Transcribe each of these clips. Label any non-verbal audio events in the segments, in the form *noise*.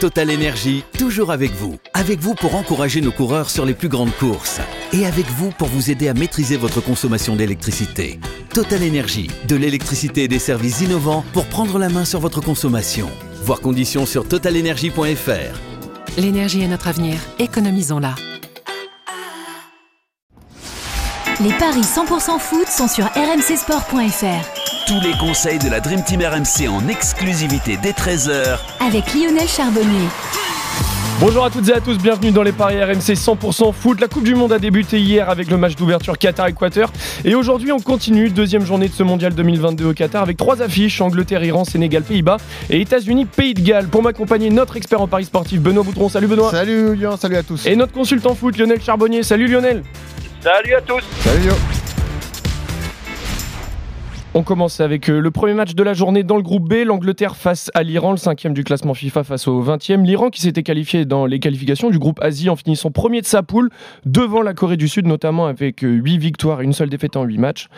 Total Énergie, toujours avec vous. Avec vous pour encourager nos coureurs sur les plus grandes courses. Et avec vous pour vous aider à maîtriser votre consommation d'électricité. Total Énergie, de l'électricité et des services innovants pour prendre la main sur votre consommation. Voir conditions sur totalenergie.fr. L'énergie est notre avenir, économisons-la. Les paris 100% foot sont sur rmcsport.fr. Tous les conseils de la Dream Team RMC en exclusivité dès 13h Avec Lionel Charbonnier. Bonjour à toutes et à tous, bienvenue dans les paris RMC 100% foot. La Coupe du Monde a débuté hier avec le match d'ouverture Qatar-Équateur. Et aujourd'hui, on continue, deuxième journée de ce mondial 2022 au Qatar avec trois affiches Angleterre, Iran, Sénégal, Pays-Bas et États-Unis, Pays de Galles. Pour m'accompagner, notre expert en paris sportif, Benoît Boutron. Salut Benoît. Salut Lyon, salut à tous. Et notre consultant foot, Lionel Charbonnier. Salut Lionel. Salut à tous. Salut Lyon. On commence avec euh, le premier match de la journée dans le groupe B, l'Angleterre face à l'Iran, le cinquième du classement FIFA face au 20e. L'Iran qui s'était qualifié dans les qualifications du groupe Asie en finissant premier de sa poule devant la Corée du Sud, notamment avec 8 euh, victoires et une seule défaite en 8 matchs.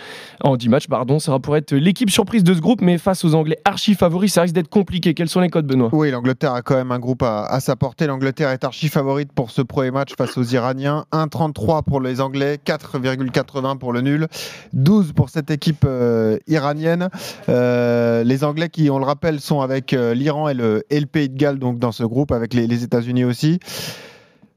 En 10 matchs, pardon. Ça pourrait être l'équipe surprise de ce groupe, mais face aux Anglais archi favoris, ça risque d'être compliqué. Quels sont les codes, Benoît? Oui, l'Angleterre a quand même un groupe à, à sa portée. L'Angleterre est archi favorite pour ce premier match face aux Iraniens. 1,33 pour les Anglais, 4,80 pour le nul, 12 pour cette équipe euh, iranienne. Euh, les Anglais qui, on le rappelle, sont avec euh, l'Iran et le, Pays de Galles donc dans ce groupe, avec les, États-Unis aussi.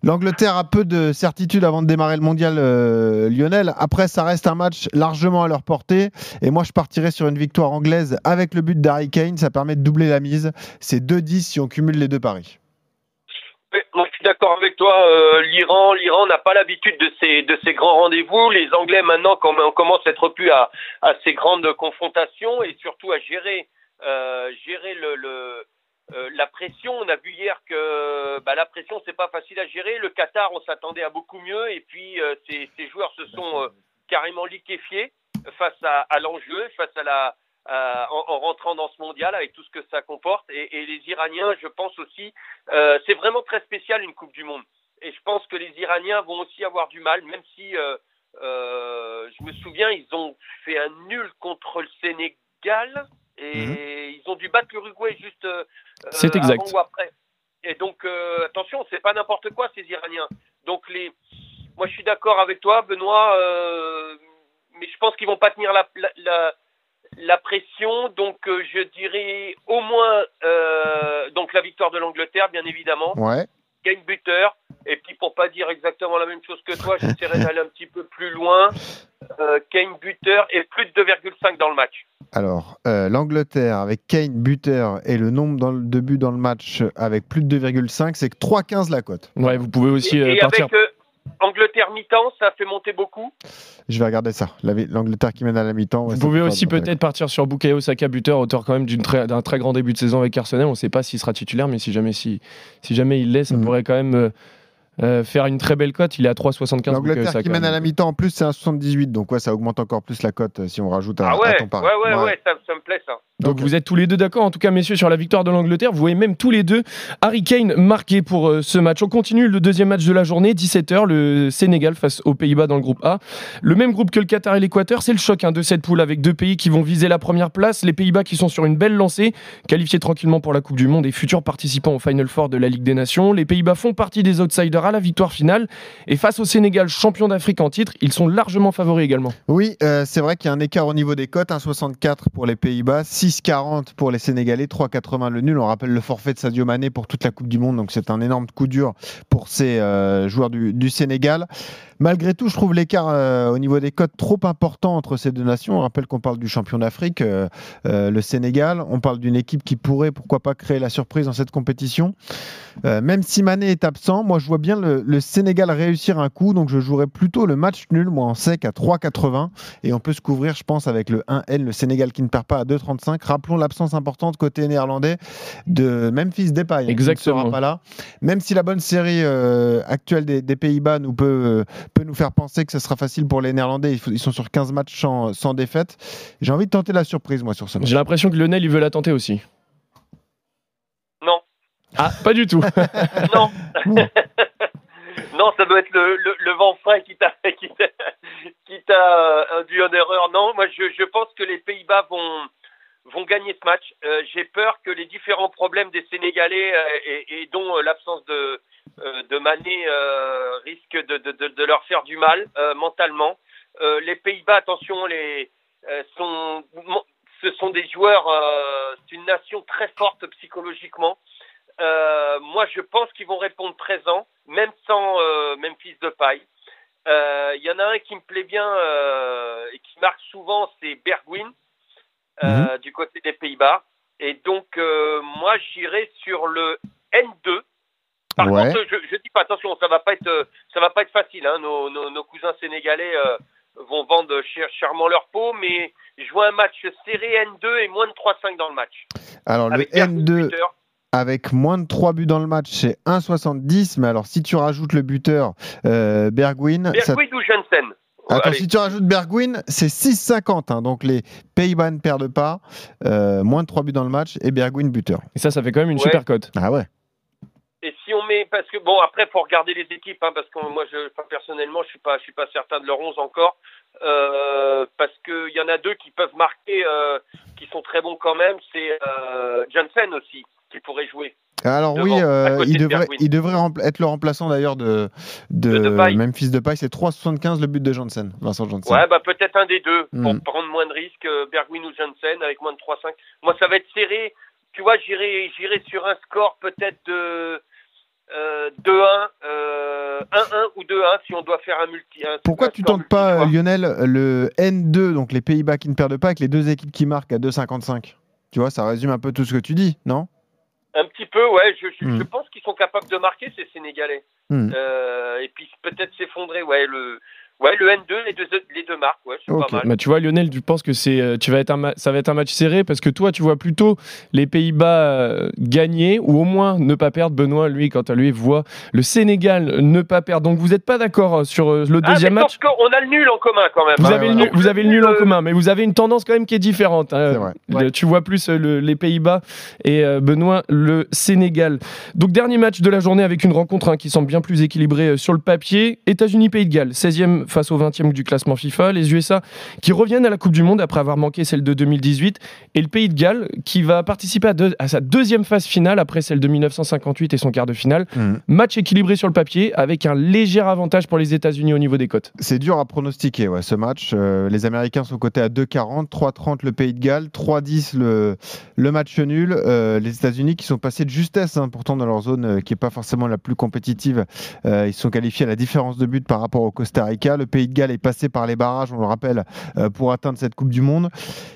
L'Angleterre a peu de certitude avant de démarrer le mondial euh, Lionel. Après, ça reste un match largement à leur portée. Et moi, je partirais sur une victoire anglaise avec le but d'Harry Kane. Ça permet de doubler la mise. C'est 2-10 si on cumule les deux paris. D'accord avec toi. euh, L'Iran, l'Iran n'a pas l'habitude de ces de ces grands rendez-vous. Les Anglais maintenant, on commence à être plus à à ces grandes confrontations et surtout à gérer euh, gérer le, euh, la pression. On a vu hier que bah, la pression c'est pas facile à gérer. Le Qatar, on s'attendait à beaucoup mieux et puis ces ces joueurs se sont carrément liquéfiés face à l'enjeu, face à la euh, en, en rentrant dans ce mondial avec tout ce que ça comporte. Et, et les Iraniens, je pense aussi, euh, c'est vraiment très spécial une Coupe du Monde. Et je pense que les Iraniens vont aussi avoir du mal, même si euh, euh, je me souviens, ils ont fait un nul contre le Sénégal et ils ont dû battre l'Uruguay juste euh, C'est exact. avant ou après. Et donc euh, attention, c'est pas n'importe quoi ces Iraniens. Donc les, moi je suis d'accord avec toi, Benoît, euh, mais je pense qu'ils vont pas tenir la, la, la la pression, donc euh, je dirais au moins euh, donc la victoire de l'Angleterre, bien évidemment, Ouais. Kane buteur, et puis pour pas dire exactement la même chose que toi, j'essaierai *laughs* d'aller un petit peu plus loin, euh, Kane buteur et plus de 2,5 dans le match. Alors, euh, l'Angleterre avec Kane buteur et le nombre dans le- de buts dans le match avec plus de 2,5, c'est que 3,15 la cote. Ouais, vous pouvez aussi et euh, et partir. avec euh, Angleterre mi-temps, ça fait monter beaucoup. Je vais regarder ça. La- L'Angleterre qui mène à la mi-temps. ouais, Vous pouvez aussi peut-être partir sur Bukayo Saka buteur, auteur quand même très- d'un très, grand début de saison avec Arsenal. On ne sait pas s'il sera titulaire, mais si jamais, si, si jamais il l'est, ça Mhm. pourrait quand même euh, euh, faire une très belle cote. Il est à 3,75. Bukayo L'Angleterre Saka. qui mène à la mi-temps en plus, c'est un 78, donc ouais, ça augmente encore plus la cote euh, si on rajoute à, Ah à ouais, ton pari. ouais, ouais, ouais, ça, ça me plaît ça. Donc Ok. vous êtes tous les deux d'accord, en tout cas messieurs, sur la victoire de l'Angleterre. Vous voyez même tous les deux Harry Kane marqué pour euh, ce match. On continue le deuxième match de la journée, 17h, le Sénégal face aux Pays-Bas dans le groupe A. Le même groupe que le Qatar et l'Équateur, c'est le choc hein, de cette poule avec deux pays qui vont viser la première place. Les Pays-Bas qui sont sur une belle lancée, qualifiés tranquillement pour la Coupe du Monde et futurs participants au Final Four de la Ligue des Nations. Les Pays-Bas font partie des outsiders à la victoire finale. Et face au Sénégal, champion d'Afrique en titre, ils sont largement favoris également. Oui, euh, c'est vrai qu'il y a un écart au niveau des cotes, 1,64 pour les Pays-Bas, 6,40 pour les Sénégalais, 3,80 le nul. On rappelle le forfait de Sadio Mané pour toute la Coupe du Monde, donc c'est un énorme coup dur pour ces euh, joueurs du Sénégal. Malgré tout, je trouve l'écart euh, au niveau des cotes trop important entre ces deux nations. On rappelle qu'on parle du champion d'Afrique, euh, euh, le Sénégal. On parle d'une équipe qui pourrait, pourquoi pas, créer la surprise dans cette compétition. Même si Mané est absent, moi je vois bien le, le Sénégal réussir un coup, donc je jouerais plutôt le match nul, moi en sec à 3,80. Et on peut se couvrir, je pense, avec le 1N, le Sénégal qui ne perd pas à 2,35. Rappelons l'absence importante côté néerlandais de Memphis Depay, hein, qui ne Exactement. sera pas là. Même si la bonne série actuelle des, des Pays-Bas nous peut, peut nous faire penser que ce sera facile pour les Néerlandais, ils, sont sur 15 matchs sans, sans défaite. J'ai envie de tenter la surprise, moi, sur ce match. J'ai l'impression que Lionel, il veut la tenter aussi. Non, Ah, pas du tout. *laughs* non. *laughs* non, ça doit être le, le, le vent frais *laughs* qui t'a euh, induit en erreur. Non, moi je, je pense que les Pays-Bas vont vont gagner ce match. Euh, J'ai peur que les différents problèmes des Sénégalais euh, et, et dont euh, l'absence de, euh, de Mané euh, risque de, de, de, de leur faire du mal euh, mentalement. Euh, les Pays-Bas, attention, les euh, sont mon- ce sont des joueurs, euh, c'est une nation très forte psychologiquement. Euh, moi, je pense qu'ils vont répondre présent, même sans euh, Memphis de paille. Euh, Il y en a un qui me plaît bien euh, et qui marque souvent, c'est Bergwijn euh, du côté des Pays-Bas. Et donc, euh, moi, j'irai sur le N2. Par Ouais. contre, je, je dis pas attention, ça va pas être, euh, ça va pas être facile. Hein. Nos, nos, nos cousins sénégalais euh, vont vendre cher- chèrement leur peau, mais je vois un match serré N2 et moins de 3-5 dans le match. Alors, le Avec Bergwijn N2 buteur. avec moins de 3 buts dans le match, c'est 1,70. Mais alors, si tu rajoutes le buteur euh, Bergwijn, ça- Bergwijn ou Jensen? Attends, Allez. si tu rajoutes Bergwijn, c'est 6,50. hein. donc, les Pays-Bas ne perdent pas. Euh, moins de 3 buts dans le match et Bergwijn buteur. Et ça, ça fait quand même une Ouais. super cote. Ah ouais. Parce que bon, après, faut regarder les équipes, hein, parce que moi, je, personnellement, je suis pas, je suis pas certain de leur 11 encore, euh, parce que il y en a deux qui peuvent marquer, euh, qui sont très bons quand même. C'est euh, Janssen aussi qui pourrait jouer. Alors Devant, oui, euh, il, de devrait, il devrait être le remplaçant d'ailleurs de, de, De Depay. Memphis Depay. C'est 3,75 le but de Janssen, Vincent Janssen. Ouais, bah peut-être un des deux pour Hmm. prendre moins de risques, euh, Bergwijn ou Janssen avec moins de 3-5. Moi, ça va être serré. Tu vois, j'irai, j'irai sur un score peut-être de 2-1, euh, 1-1 ou 2-1 si on doit faire un multi. un- Pourquoi tu tentes pas. Lionel, le N2, donc les Pays-Bas qui ne perdent pas, avec les deux équipes qui marquent à 2,55 Tu vois, ça résume un peu tout ce que tu dis, non? Un petit peu, ouais. Je, je, Hmm. je pense qu'ils sont capables de marquer ces Sénégalais. Hmm. Euh, et puis peut-être s'effondrer, ouais. Le, ouais, le N2, les deux, les deux marques, ouais, c'est Ok. pas mal. Bah, tu vois, Lionel, tu penses que c'est, euh, tu vas être un ça va être un match serré parce que toi, tu vois plutôt les Pays-Bas euh, gagner ou au moins ne pas perdre. Benoît, lui, quant à lui, voit le Sénégal ne pas perdre. Donc, vous n'êtes pas d'accord euh, sur le Ah, deuxième match? qu'on a le nul en commun quand même. vous, Ouais, avez ouais, le ouais. nul, vous avez le nul en commun, mais vous avez une tendance quand même qui est différente. hein. C'est vrai. Le- Ouais. Tu vois plus le- les Pays-Bas et euh, Benoît le Sénégal. Donc dernier match de la journée avec une rencontre hein, qui semble bien plus équilibrée sur le papier. États-Unis-Pays de Galles, 16e face au 20e du classement FIFA. Les USA qui reviennent à la Coupe du Monde après avoir manqué celle de 2018. Et le Pays de Galles qui va participer à, deux- à sa deuxième phase finale après celle de 1958 et son quart de finale. Hmm. Match équilibré sur le papier avec un léger avantage pour les États-Unis au niveau des cotes. C'est dur à pronostiquer, ouais, ce match. Euh, les Américains sont cotés à 2,40, 3,30 le Pays de Galles, 3,10 le, le match nul. Euh, les États-Unis qui sont passés de justesse, hein, pourtant dans leur zone euh, qui n'est pas forcément la plus compétitive. Ils sont qualifiés à la différence de but par rapport au Costa Rica. Le Pays de Galles est passé par les barrages, on le rappelle, euh, pour atteindre cette Coupe du Monde.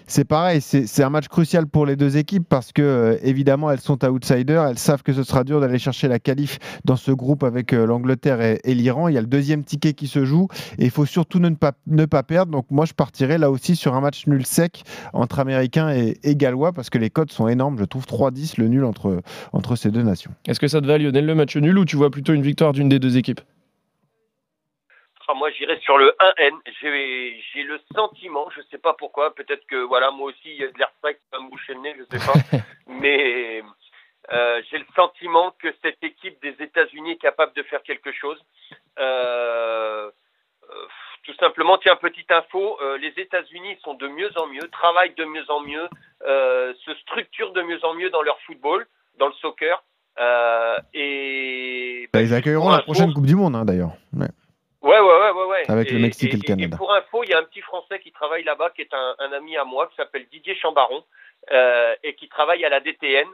C'est pareil, c'est un match crucial pour les deux équipes parce que, euh, évidemment, elles sont outsiders. Elles savent que ce sera dur d'aller chercher la qualif dans ce groupe avec euh, l'Angleterre et, et l'Iran. Il y a le deuxième ticket qui se joue et il faut surtout ne pas, ne pas perdre. Donc, moi, je partirais là aussi sur un match nul sec entre Américains et, et Gallois parce que les cotes sont énormes. Je trouve 3-10 le nul entre, entre ces deux nations. Est-ce que ça te va Lionel le match nul ou tu vois plutôt une victoire d'une des deux équipes? Ah, moi, j'irais sur le 1N. J'ai le sentiment, je sais pas pourquoi, peut-être que voilà, moi aussi, il y a de l'air frais qui va me boucher le nez, je sais pas. *laughs* mais euh, j'ai le sentiment que cette équipe des États-Unis est capable de faire quelque chose. Euh, euh, tout simplement, tiens, petite info, euh, les États-Unis sont de mieux en mieux, travaillent de mieux en mieux, euh, se structurent de mieux en mieux dans leur football, dans le soccer. Et Bah, ils accueilleront la prochaine Coupe du Monde, hein, d'ailleurs. Ouais. Ouais, ouais, ouais, ouais, ouais. Avec le Mexique et le Canada. pour info, il y a un petit Français qui travaille là-bas, qui est un, un ami à moi, qui s'appelle Didier Chambaron, euh, et qui travaille à la DTN,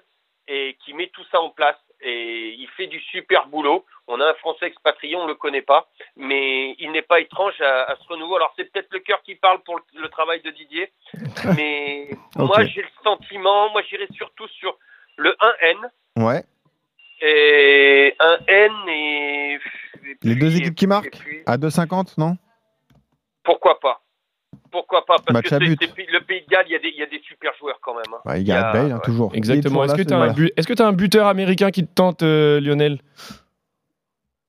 et qui met tout ça en place. Et il fait du super boulot. On a un Français expatrié, on le connaît pas, mais il n'est pas étrange à, à ce renouveau. Alors c'est peut-être le cœur qui parle pour le, le travail de Didier, *laughs* mais moi j'ai le sentiment, moi j'irai surtout sur le 1N, Ouais. et un N et... Les deux équipes qui marquent puis- À 2,50, non? Pourquoi pas Pourquoi pas Parce Match que le Pays de Galles, il y, a des- il y a des super joueurs quand même. hein. Bah, Il y a a- Bale, hein, ouais. toujours. Exactement. Est-ce là, que tu as, voilà. un bu- est-ce que t'as un buteur américain qui te tente, euh, Lionel?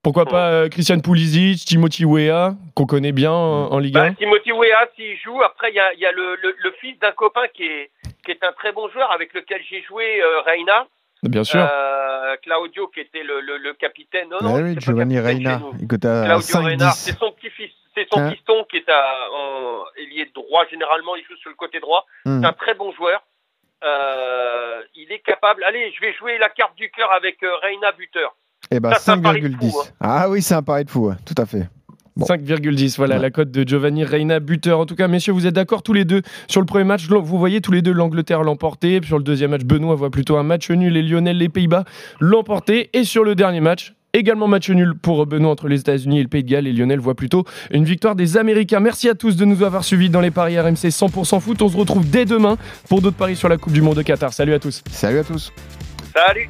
Pourquoi Hmm. pas euh, Christian Pulisic, Timothy Weah, qu'on connaît bien en, en Ligue Bah, 1 Timothy Weah, s'il joue, après il y a, il y a le, le- le fils d'un copain qui est, qui est un très bon joueur avec lequel j'ai joué, euh, Reina, Bien sûr. euh, Claudio qui était le, le- le capitaine. Non, Ah non, oui, Giovanni Reina, Claudio Reynard, c'est 5-10. son petit-fils, c'est son Hein piston qui est à, en ailier droit. Généralement, il joue sur le côté droit. Hmm. C'est un très bon joueur. euh, il est capable. Allez, je vais jouer la carte du cœur avec euh, Reina buteur. Eh ben Ça, c'est un pari de 5,10. fou, hein. Ah oui, c'est un pari de fou, tout à fait. Bon. 5,10, voilà Ouais. la cote de Giovanni Reina, buteur. En tout cas, messieurs, vous êtes d'accord tous les deux sur le premier match? Vous voyez tous les deux l'Angleterre l'emporter. Sur le deuxième match, Benoît voit plutôt un match nul et Lionel, les Pays-Bas, l'emporter. Et sur le dernier match, également match nul pour Benoît entre les États-Unis et le Pays de Galles. Et Lionel voit plutôt une victoire des Américains. Merci à tous de nous avoir suivis dans les paris RMC 100% foot. On se retrouve dès demain pour d'autres paris sur la Coupe du Monde de Qatar. Salut à tous. Salut à tous. Salut